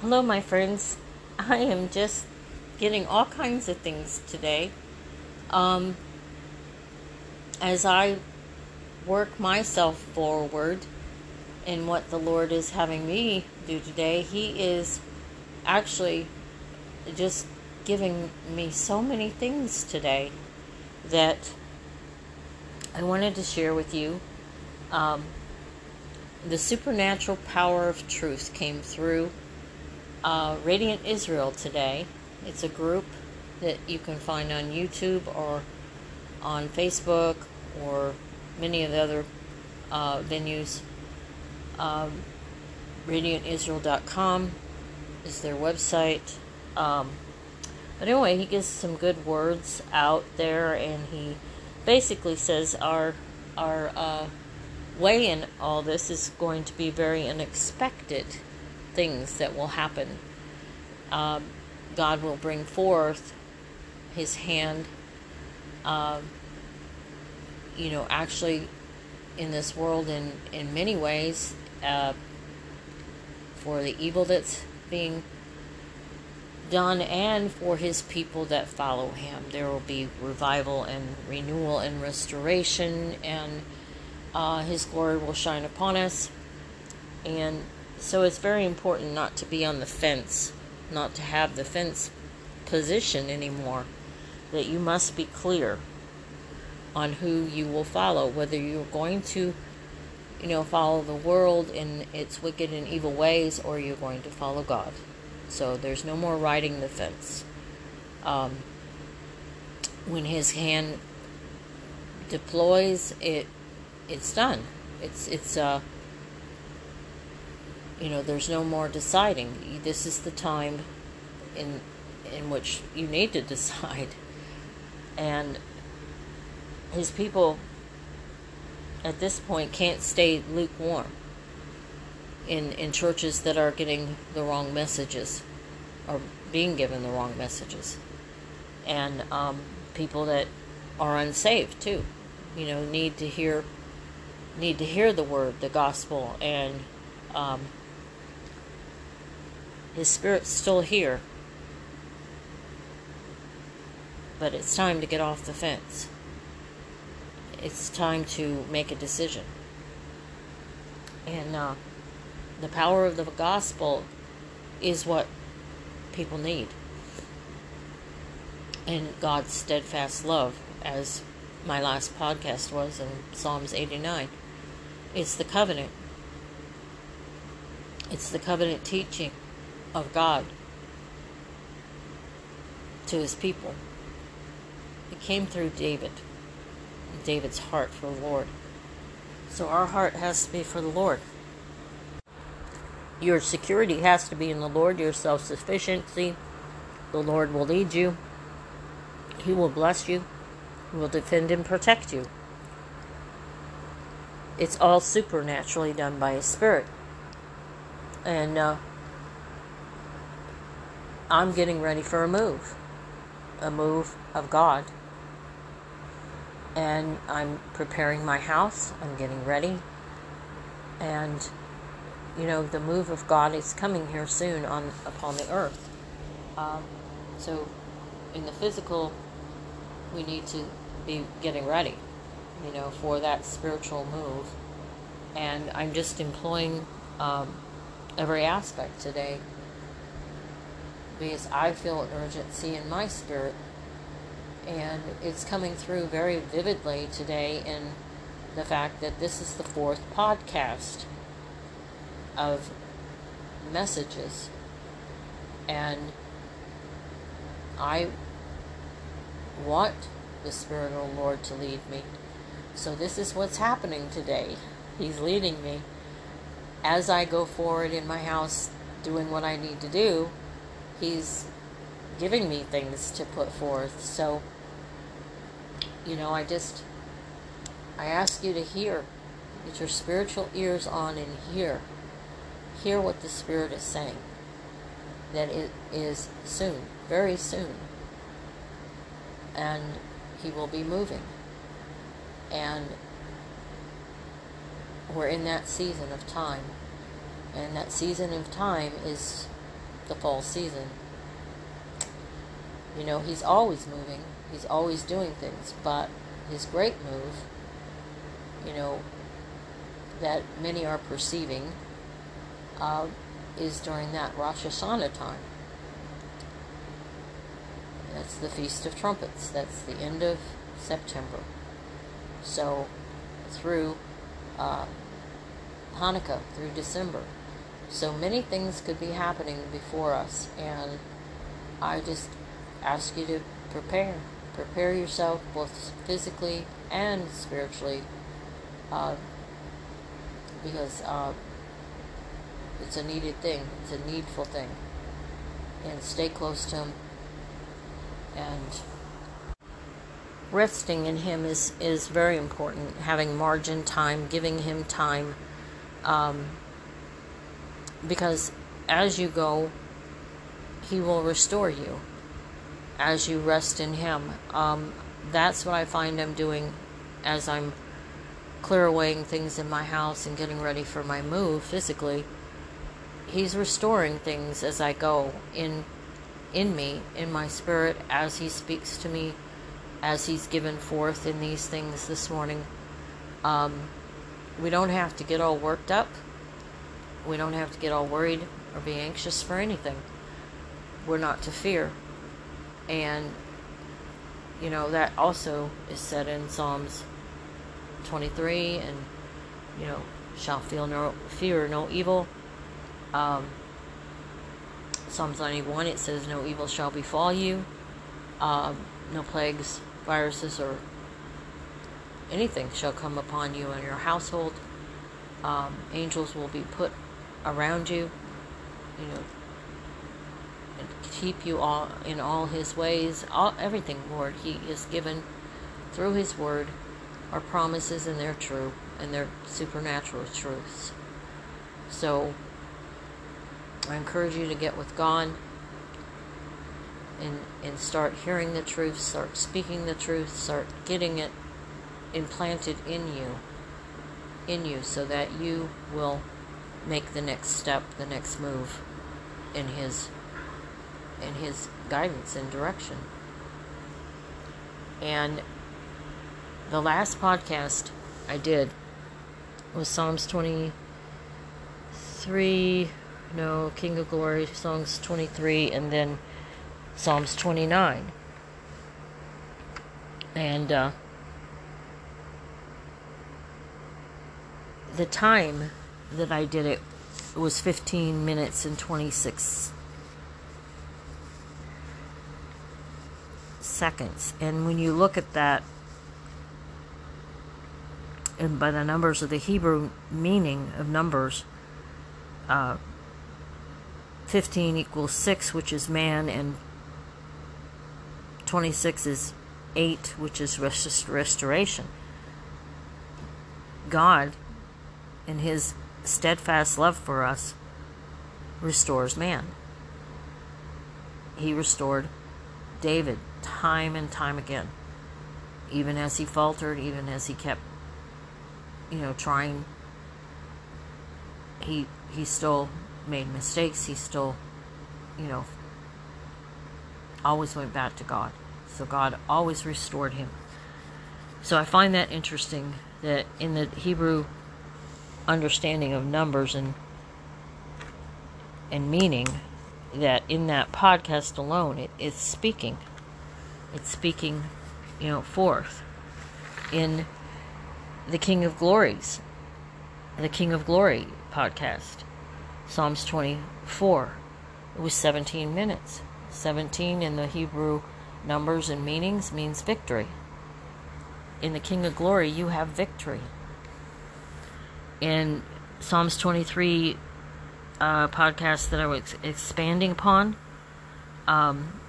Hello, my friends. I am just getting all kinds of things today. Um, as I work myself forward in what the Lord is having me do today, He is actually just giving me so many things today that I wanted to share with you. Um, the supernatural power of truth came through uh, Radiant Israel today. It's a group that you can find on YouTube or on Facebook or many of the other uh, venues. Um, RadiantIsrael.com is their website. Um, but anyway, he gives some good words out there, and he basically says our our uh, way in all this is going to be very unexpected things that will happen. Um, God will bring forth His hand. Um, you know, actually, in this world, in in many ways, uh, for the evil that's being done and for his people that follow him. There will be revival and renewal and restoration, and uh, his glory will shine upon us. And so it's very important not to be on the fence, not to have the fence position anymore, that you must be clear on who you will follow, whether you're going to you know, follow the world in its wicked and evil ways, or you're going to follow God. So there's no more riding the fence. Um, when his hand deploys, it it's done. It's it's uh you know there's no more deciding. This is the time in in which you need to decide, and his people at this point can't stay lukewarm in in churches that are getting the wrong messages or being given the wrong messages. And um, people that are unsaved too. You know need to hear need to hear the word the gospel and um, his spirit's still here but it's time to get off the fence it's time to make a decision and uh, the power of the gospel is what people need. And God's steadfast love, as my last podcast was in Psalms 89. It's the covenant. It's the covenant teaching of God to his people. It came through David, David's heart for the Lord. So our heart has to be for the Lord. Your security has to be in the Lord, your self sufficiency. The Lord will lead you, He will bless you, He will defend and protect you. It's all supernaturally done by His Spirit. And uh, I'm getting ready for a move, a move of God. And I'm preparing my house, I'm getting ready. And you know, the move of God is coming here soon on upon the earth. Um, so, in the physical, we need to be getting ready, you know, for that spiritual move. And I'm just employing um, every aspect today because I feel urgency in my spirit, and it's coming through very vividly today in the fact that this is the fourth podcast of messages. And I want the Spirit of the Lord to lead me. So this is what's happening today. He's leading me. As I go forward in my house doing what I need to do, He's giving me things to put forth. So, you know, I just, I ask you to hear. Get your spiritual ears on and hear hear what the Spirit is saying. That it is soon, very soon. And He will be moving. And we're in that season of time. And that season of time is the fall season. You know, he's always moving, he's always doing things, but his great move, you know, that many are perceiving, uh, is during that Rosh Hashanah time. That's the Feast of Trumpets. That's the end of September. So, through uh, Hanukkah, through December. So many things could be happening before us, and I just ask you to prepare. Prepare yourself both physically and spiritually uh, because uh, it's a needed thing, it's a needful thing. And stay close to Him. And resting in Him is, is very important. Having margin time, giving Him time. Um, because as you go, He will restore you as you rest in Him. Um, that's what I find I'm doing as I'm clear awaying things in my house and getting ready for my move physically. He's restoring things as I go in in me, in my spirit, as He speaks to me, as He's given forth in these things this morning. Um, we don't have to get all worked up. We don't have to get all worried or be anxious for anything. We're not to fear. And, you know, that also is said in Psalms 23 and, you know, shall feel no fear, no evil. Um, Psalms 91, it says, No evil shall befall you, um, no plagues, viruses, or anything shall come upon you and your household. Um, angels will be put around you, you know, and keep you all in all his ways. All everything lord he has given through his word are promises and they're true and they're supernatural truths. So i encourage you to get with god and and start hearing the truth start speaking the truth start getting it implanted in you in you so that you will make the next step the next move in his in his guidance and direction. And the last podcast I did was Psalms 23, no, King of Glory, Psalms 23, and then Psalms 29. And uh, the time that I did it was 15 minutes and 26 seconds. And when you look at that, and by the numbers of the Hebrew meaning of numbers, uh, 15 equals 6, which is man, and 26 is 8, which is rest- restoration. God, in his steadfast love for us, restores man. He restored David time and time again. Even as he faltered, even as he kept, you know, trying, he he still made mistakes. He still, you know, always went back to God. So God always restored him. So I find that interesting that in the Hebrew understanding of numbers and and meaning that in that podcast alone it is speaking it's speaking, you know, forth in the King of Glories, the King of Glory podcast, Psalms 24. It was 17 minutes. 17 in the Hebrew numbers and meanings means victory. In the King of Glory, you have victory. In Psalms 23 uh, podcast that I was expanding upon, um,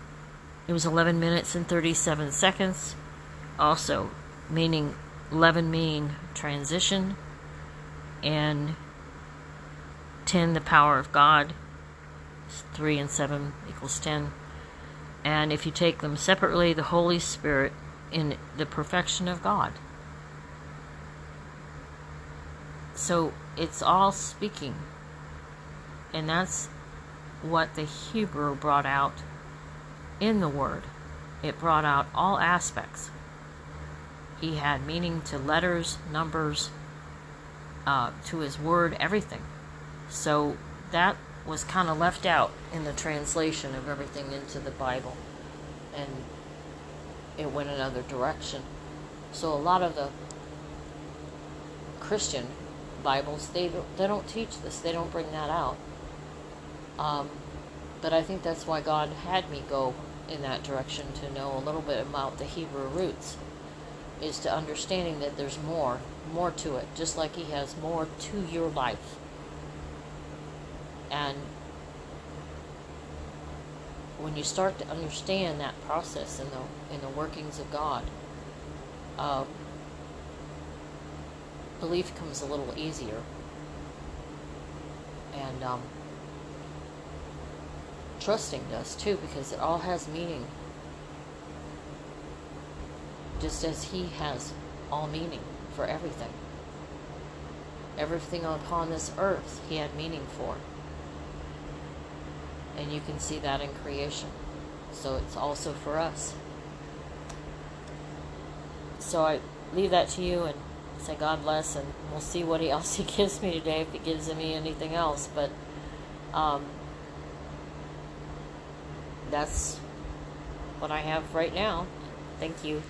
it was 11 minutes and 37 seconds. Also, meaning 11 meaning transition, and 10 the power of God. 3 and 7 equals 10. And if you take them separately, the Holy Spirit in the perfection of God. So it's all speaking. And that's what the Hebrew brought out in the Word. It brought out all aspects. He had meaning to letters, numbers, uh, to his word, everything. So that was kind of left out in the translation of everything into the Bible. And it went another direction. So a lot of the Christian Bibles, they don't, they don't teach this. They don't bring that out. Um, but I think that's why God had me go in that direction to know a little bit about the Hebrew roots, is to understanding that there's more, more to it, just like He has more to your life. And when you start to understand that process in the in the workings of God, um, belief comes a little easier, and um, trusting does too, because it all has meaning, just as He has all meaning for everything. Everything upon this earth, He had meaning for and you can see that in creation. So it's also for us. So I leave that to you and say God bless, and we'll see what else He gives me today if He gives me anything else. But um, that's what I have right now. Thank you.